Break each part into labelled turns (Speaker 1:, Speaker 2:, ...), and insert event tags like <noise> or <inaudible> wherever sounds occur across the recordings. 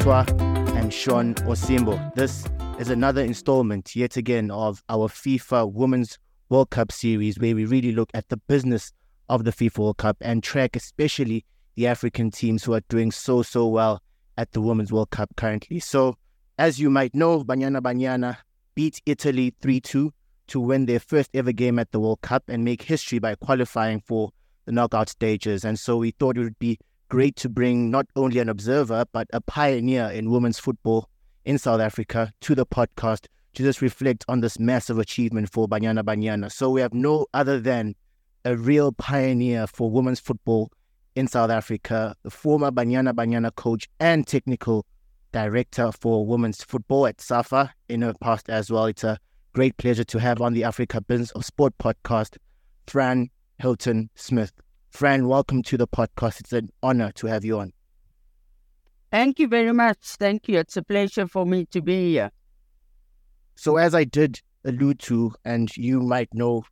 Speaker 1: Mtwa, and Shon Osimbo. This is another installment, yet again, of our FIFA Women's World Cup series, where we really look at the business of the FIFA World Cup and track especially the African teams who are doing so, so well at the Women's World Cup currently. So, as you might know, Banyana Banyana beat Italy 3 2 to win their first ever game at the World Cup and make history by qualifying for the knockout stages. And so we thought it would be great to bring not only an observer, but a pioneer in women's football in South Africa to the podcast to just reflect on this massive achievement for Banyana Banyana. So we have no other than a real pioneer for women's football in South Africa, the former Banyana Banyana coach and technical director for women's football at SAFA in her past as well. It's a great pleasure to have on the Africa Business of Sport podcast, Fran Hilton Smith. Fran, welcome to the podcast. It's an honor to have you on.
Speaker 2: Thank you very much. Thank you. It's a pleasure for me to be here.
Speaker 1: So, as I did allude to, and you might know,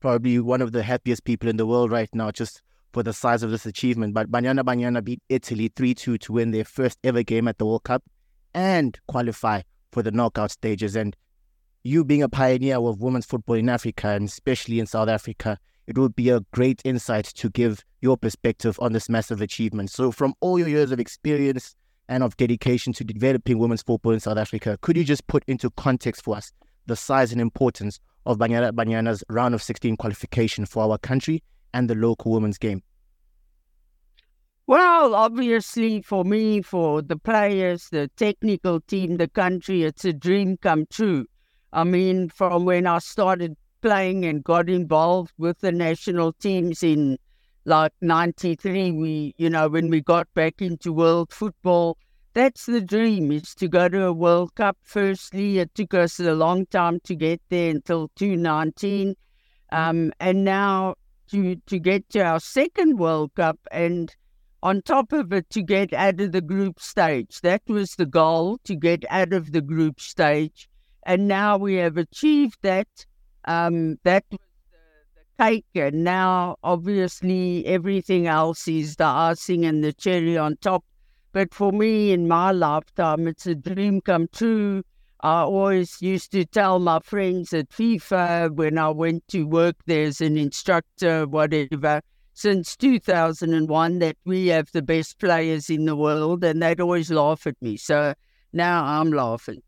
Speaker 1: probably one of the happiest people in the world right now, just for the size of this achievement. But Banyana Banyana beat Italy 3 2 to win their first ever game at the World Cup and qualify for the knockout stages. And you being a pioneer of women's football in Africa, and especially in South Africa, it would be a great insight to give your perspective on this massive achievement. So, from all your years of experience and of dedication to developing women's football in South Africa, could you just put into context for us the size and importance of Banyana Banyana's round of 16 qualification for our country and the local women's game?
Speaker 2: Well, obviously, for me, for the players, the technical team, the country, it's a dream come true. I mean, from when I started playing and got involved with the national teams in like 93 we you know when we got back into world football that's the dream is to go to a world cup firstly it took us a long time to get there until 2019 um, and now to to get to our second world cup and on top of it to get out of the group stage. That was the goal to get out of the group stage. And now we have achieved that um, that was the, the cake, and now obviously everything else is the icing and the cherry on top. But for me, in my lifetime, it's a dream come true. I always used to tell my friends at FIFA when I went to work there as an instructor, whatever, since 2001, that we have the best players in the world, and they'd always laugh at me. So now I'm laughing.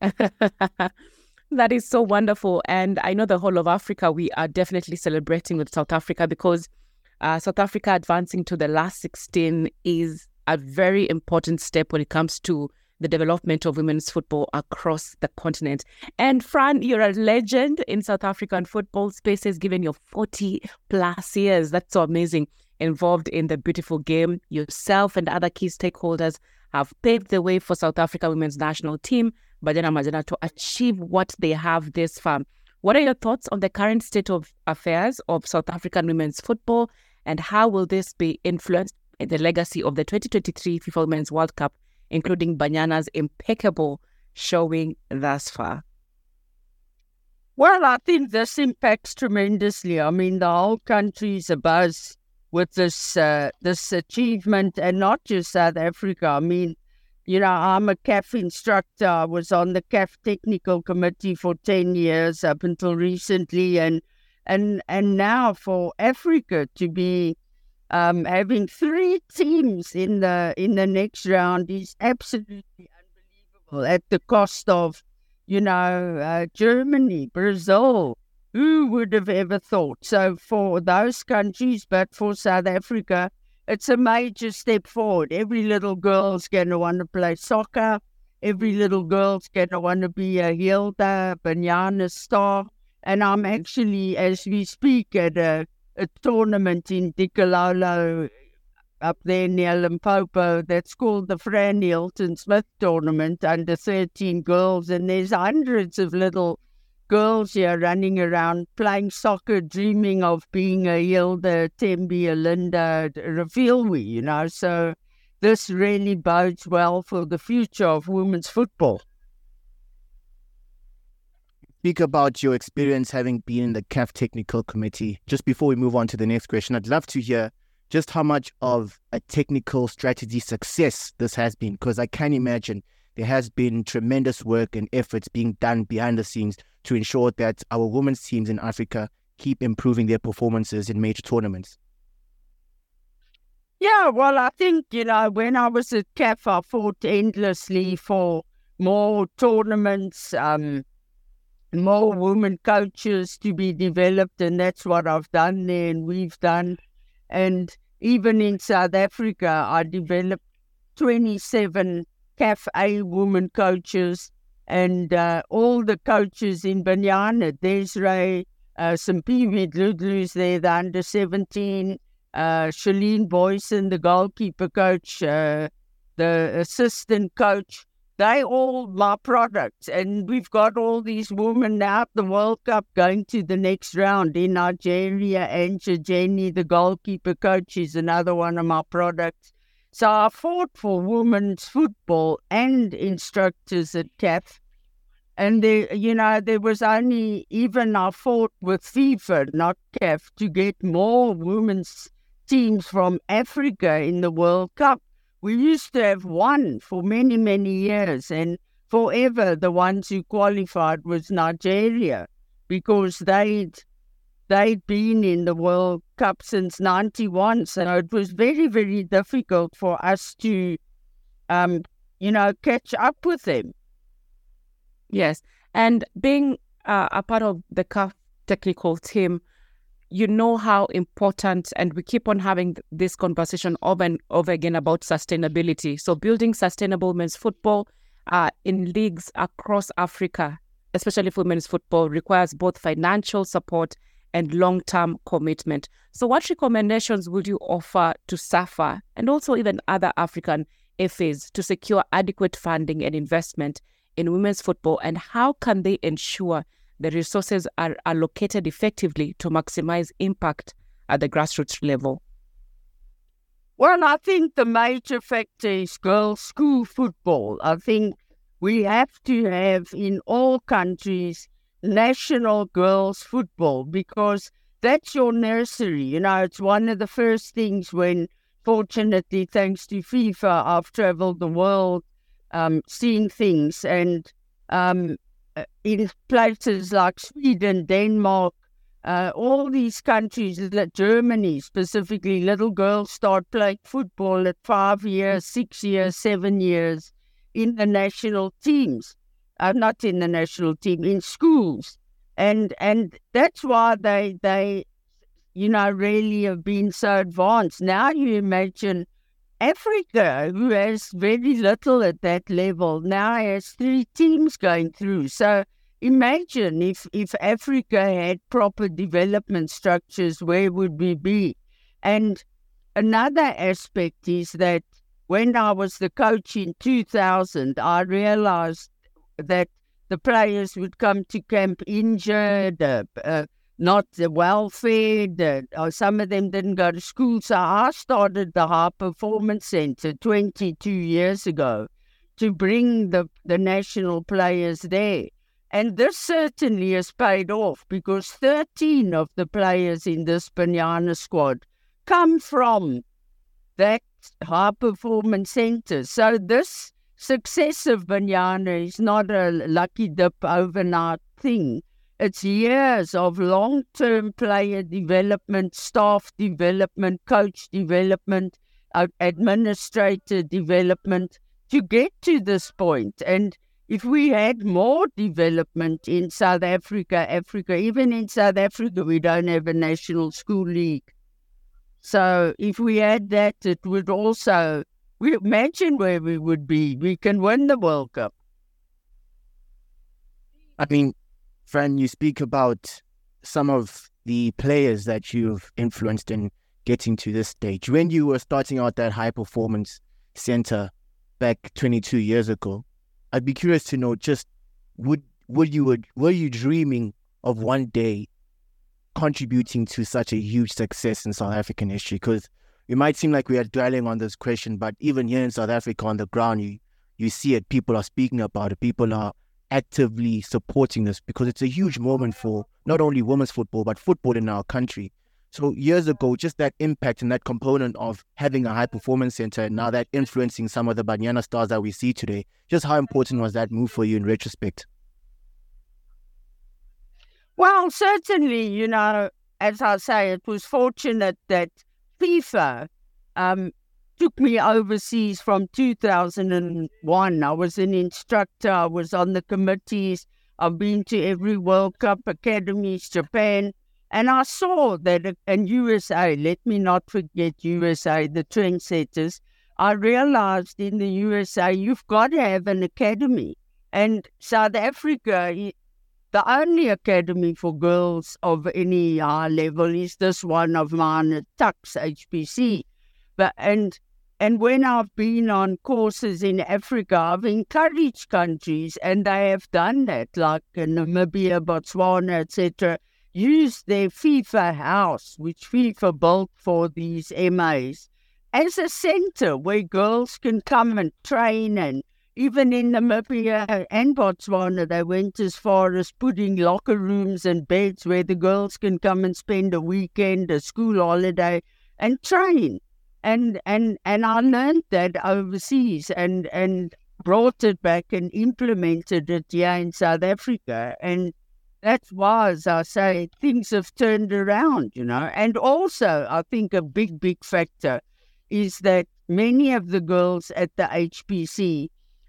Speaker 2: <laughs>
Speaker 3: That is so wonderful. And I know the whole of Africa, we are definitely celebrating with South Africa because uh, South Africa advancing to the last 16 is a very important step when it comes to the development of women's football across the continent. And Fran, you're a legend in South African football spaces, given your 40 plus years. That's so amazing. Involved in the beautiful game, yourself and other key stakeholders have paved the way for South Africa women's national team Banyana Banyana to achieve what they have this far. What are your thoughts on the current state of affairs of South African women's football and how will this be influenced in the legacy of the 2023 FIFA Women's World Cup, including Banyana's impeccable showing thus far?
Speaker 2: Well, I think this impacts tremendously. I mean, the whole country is abuzz with this uh, this achievement, and not just South Africa. I mean, you know, I'm a CAF instructor. I was on the CAF technical committee for 10 years up until recently. And, and, and now for Africa to be um, having three teams in the, in the next round is absolutely unbelievable at the cost of, you know, uh, Germany, Brazil. Who would have ever thought? So for those countries, but for South Africa, it's a major step forward. Every little girl's going to want to play soccer. Every little girl's going to want to be a Hilda Banyana star. And I'm actually, as we speak, at a, a tournament in Dikhololo up there near Limpopo that's called the Fran Hilton Smith Tournament under 13 girls. And there's hundreds of little girls here running around playing soccer, dreaming of being a Hilda, Thembi, a Linda, Refiloe, you know. So this really bodes well for the future of women's football.
Speaker 1: Speak about your experience having been in the CAF Technical Committee. Just before we move on to the next question, I'd love to hear just how much of a technical strategy success this has been, because I can imagine there has been tremendous work and efforts being done behind the scenes to ensure that our women's teams in Africa keep improving their performances in major tournaments.
Speaker 2: Yeah, well, I think, you know, when I was at CAF, I fought endlessly for more tournaments, um, more women coaches to be developed, and that's what I've done there and we've done. And even in South Africa, I developed 27 CAF A women coaches and uh, all the coaches in Banyana, Desiree, uh, Simphiwe Dludlu's there, the under 17, uh, Shalene Boyson, the goalkeeper coach, uh, the assistant coach. They all my products. And we've got all these women now at the World Cup going to the next round in Nigeria. Anja Jenny, the goalkeeper coach, is another one of my products. So I fought for women's football and instructors at CAF. And there, you know, there was only even I fought with FIFA, not CAF, to get more women's teams from Africa in the World Cup. We used to have one for many, many years, and forever the ones who qualified was Nigeria because they'd they'd been in the World Cup since 91. So it was very, very difficult for us to, um, you know, catch up with them.
Speaker 3: Yes. And being uh, a part of the CAF technical team, you know how important, and we keep on having this conversation over and over again about sustainability. So, building sustainable men's football uh, in leagues across Africa, especially for men's football, requires both financial support and long term commitment. So, what recommendations would you offer to SAFA and also even other African FAs to secure adequate funding and investment in women's football? And how can they ensure the resources are allocated effectively to maximize impact at the grassroots level?
Speaker 2: Well, I think the major factor is girls' school football. I think we have to have in all countries national girls football because that's your nursery. You know, it's one of the first things when, fortunately, thanks to FIFA, I've traveled the world um, seeing things. And um, uh, in places like Sweden, Denmark, uh, all these countries, Germany specifically, little girls start playing football at five years, six years, seven years in the national teams uh, not in the national team, in schools. And and that's why they they you know really have been so advanced. Now you imagine Africa, who has very little at that level, now has three teams going through. So imagine if if Africa had proper development structures, where would we be? And another aspect is that when I was the coach in 2000, I realized that the players would come to camp injured, uh, uh, not well fed, uh, or some of them didn't go to school. So I started the High Performance Center 22 years ago to bring the, the national players there. And this certainly has paid off because 13 of the players in this Banyana squad come from that high performance center. So this success of Banyana is not a lucky dip overnight thing. It's years of long term player development, staff development, coach development, administrator development to get to this point. And if we had more development in South Africa, Africa, even in South Africa, we don't have a national school league. So if we had that, it would also we imagine where we would be. We can win the World Cup.
Speaker 1: I mean, Fran, you speak about some of the players that you've influenced in getting to this stage. When you were starting out that high performance center back 22 years ago, I'd be curious to know just would would you would were you dreaming of one day contributing to such a huge success in South African history? Because it might seem like we are dwelling on this question, but even here in South Africa on the ground, you you see it. People are speaking about it. People are actively supporting this because it's a huge moment for not only women's football but football in our country. So years ago, just that impact and that component of having a high performance center and now that influencing some of the Banyana stars that we see today, just how important was that move for you in retrospect?
Speaker 2: Well, certainly, you know, as I say, it was fortunate that FIFA um, took me overseas from 2001. I was an instructor, I was on the committees, I've been to every World Cup academies, Japan, and I saw that in USA, let me not forget USA, the trendsetters. I realized in the USA, you've got to have an academy. And South Africa, the only academy for girls of any high level is this one of mine at Tuks HPC. But and and when I've been on courses in Africa, I've encouraged countries, and they have done that, like in Namibia, Botswana, etc use their FIFA house, which FIFA built for these MAs, as a center where girls can come and train. And even in Namibia and Botswana, they went as far as putting locker rooms and beds where the girls can come and spend a weekend, a school holiday, and train. And and and I learned that overseas and and brought it back and implemented it here in South Africa. And that's why, as I say, things have turned around, you know. And also, I think a big, big factor is that many of the girls at the HPC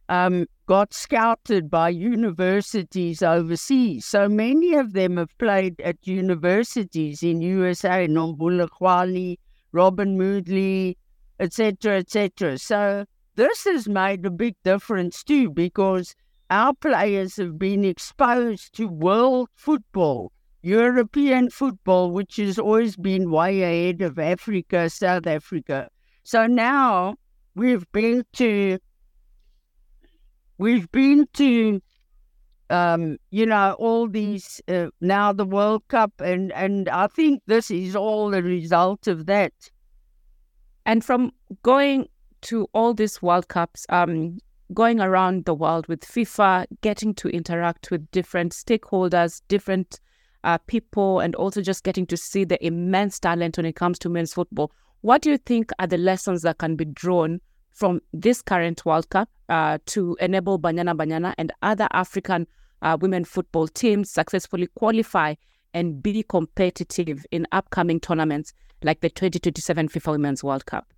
Speaker 2: um, got scouted by universities overseas. So many of them have played at universities in USA, Nomvula Kgoale, Robyn Moodaly, etc., etc. So this has made a big difference too, because our players have been exposed to world football, European football, which has always been way ahead of Africa, South Africa. So now we've been to, we've been to, um, you know, all these uh, now the World Cup, and and I think this is all the result of that.
Speaker 3: And from going to all these World Cups, um, going around the world with FIFA, getting to interact with different stakeholders, different uh, people, and also just getting to see the immense talent when it comes to men's football. What do you think are the lessons that can be drawn from this current World Cup uh, to enable Banyana Banyana and other African uh, women football teams successfully qualify and be competitive in upcoming tournaments like the 2027 FIFA Women's World Cup?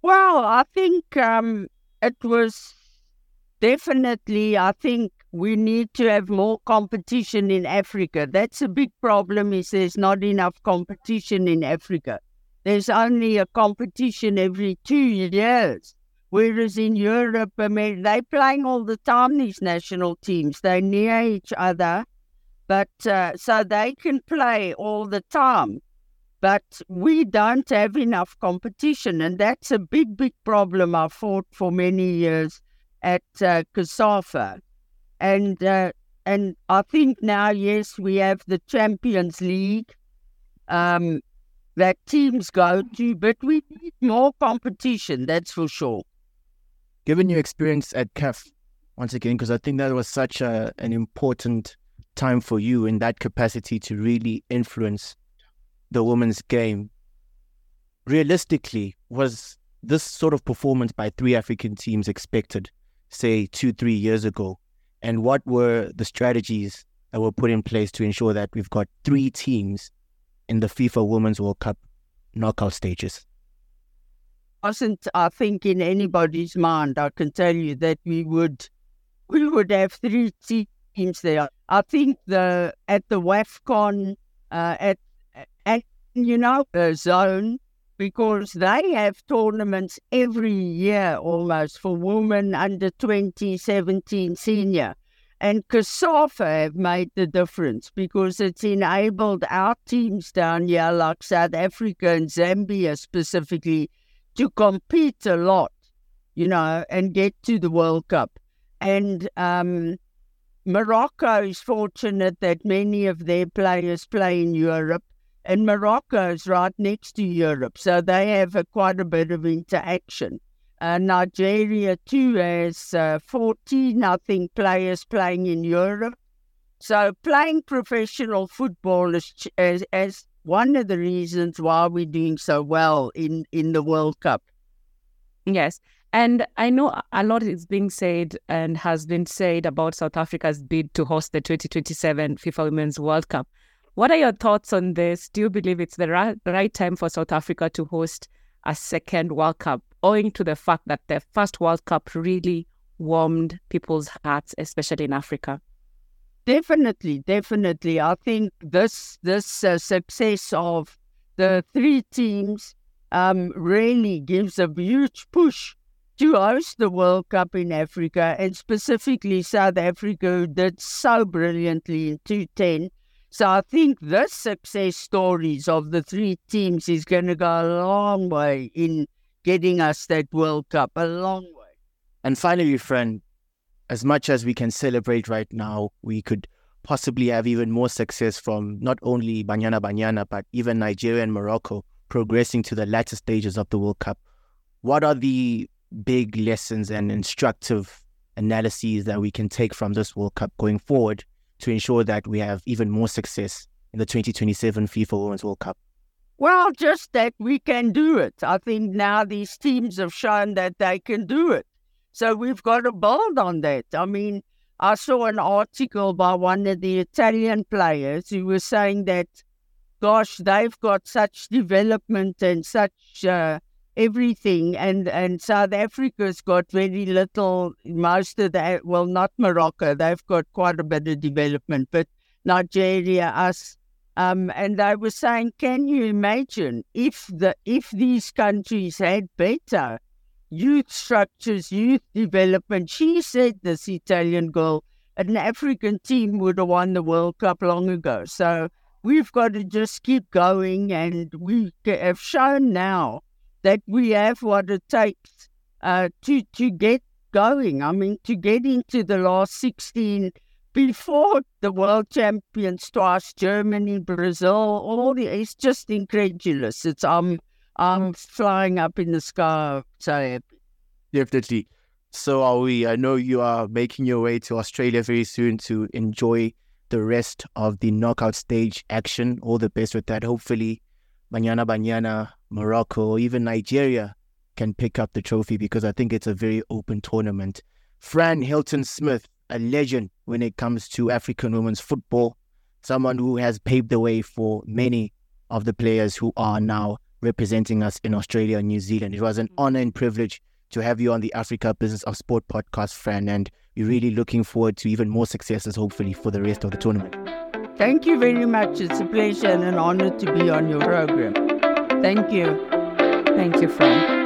Speaker 2: Well, I think um, it was definitely, I think we need to have more competition in Africa. That's a big problem. Is there's not enough competition in Africa. There's only a competition every two years. Whereas in Europe, I mean, they're playing all the time, these national teams. They're near each other, but uh, so they can play all the time. But we don't have enough competition, and that's a big, big problem I fought for many years at uh. And, uh, and I think now, yes, we have the Champions League um, that teams go to, but we need more competition, that's for sure.
Speaker 1: Given your experience at CAF, once again, because I think that was such a, an important time for you in that capacity to really influence the women's game. Realistically, was this sort of performance by three African teams expected? say, two, three years ago? And what were the strategies that were put in place to ensure that we've got three teams in the FIFA Women's World Cup knockout stages?
Speaker 2: Wasn't I think in anybody's mind? I can tell you that we would we would have three teams there. I think the at the WAFCON uh, at at you know the zone because they have tournaments every year almost for women under 20, 17 senior. And COSAFA have made the difference because it's enabled our teams down here, like South Africa and Zambia specifically, to compete a lot, you know, and get to the World Cup. And um, Morocco is fortunate that many of their players play in Europe and Morocco is right next to Europe, so they have a, quite a bit of interaction. Uh, Nigeria too has uh, 14, I think, players playing in Europe. So playing professional football has, has, has one of the reasons why we're doing so well in, in the World Cup.
Speaker 3: Yes. And I know a lot is being said and has been said about South Africa's bid to host the 2027 FIFA Women's World Cup. What are your thoughts on this? Do you believe it's the right, right time for South Africa to host a second World Cup, owing to the fact that the first World Cup really warmed people's hearts, especially in Africa?
Speaker 2: Definitely, definitely. I think this this uh, success of the three teams um, really gives a huge push to host the World Cup in Africa, and specifically South Africa, did so brilliantly in 2010. So I think the success stories of the three teams is going to go a long way in getting us that World Cup, a long way.
Speaker 1: And finally, Fran, as much as we can celebrate right now, we could possibly have even more success from not only Banyana Banyana, but even Nigeria and Morocco progressing to the latter stages of the World Cup. What are the big lessons and instructive analyses that we can take from this World Cup going forward to ensure that we have even more success in the 2027 FIFA Women's World Cup?
Speaker 2: Well, just that we can do it. I think now these teams have shown that they can do it. So we've got to build on that. I mean, I saw an article by one of the Italian players who was saying that, gosh, they've got such development and such uh, everything. And, and South Africa's got very little, most of that, well, not Morocco, they've got quite a bit of development, but Nigeria, us. Um, and they were saying, can you imagine if the if these countries had better youth structures, youth development? She said this Italian girl, an African team would have won the World Cup long ago. So we've got to just keep going, and we have shown now that we have what it takes uh, to to get going. I mean, to get into the last sixteen before the world champions twice, Germany, Brazil, all the it's just incredulous. It's um I'm flying up in the sky, so.
Speaker 1: Definitely. So are we. I know you are making your way to Australia very soon to enjoy the rest of the knockout stage action. All the best with that. Hopefully, Banyana Banyana Morocco, or even Nigeria can pick up the trophy because I think it's a very open tournament. Fran Hilton Smith, a legend when it comes to African women's football, someone who has paved the way for many of the players who are now representing us in Australia and New Zealand. It was an mm. honor and privilege to have you on the Africa Business of Sport podcast, Fran, and we're mm. really looking forward to even more successes, hopefully, for the rest of the tournament.
Speaker 2: Thank you very much. It's a pleasure and an honor to be on your program. Thank you.
Speaker 3: Thank you, Fran.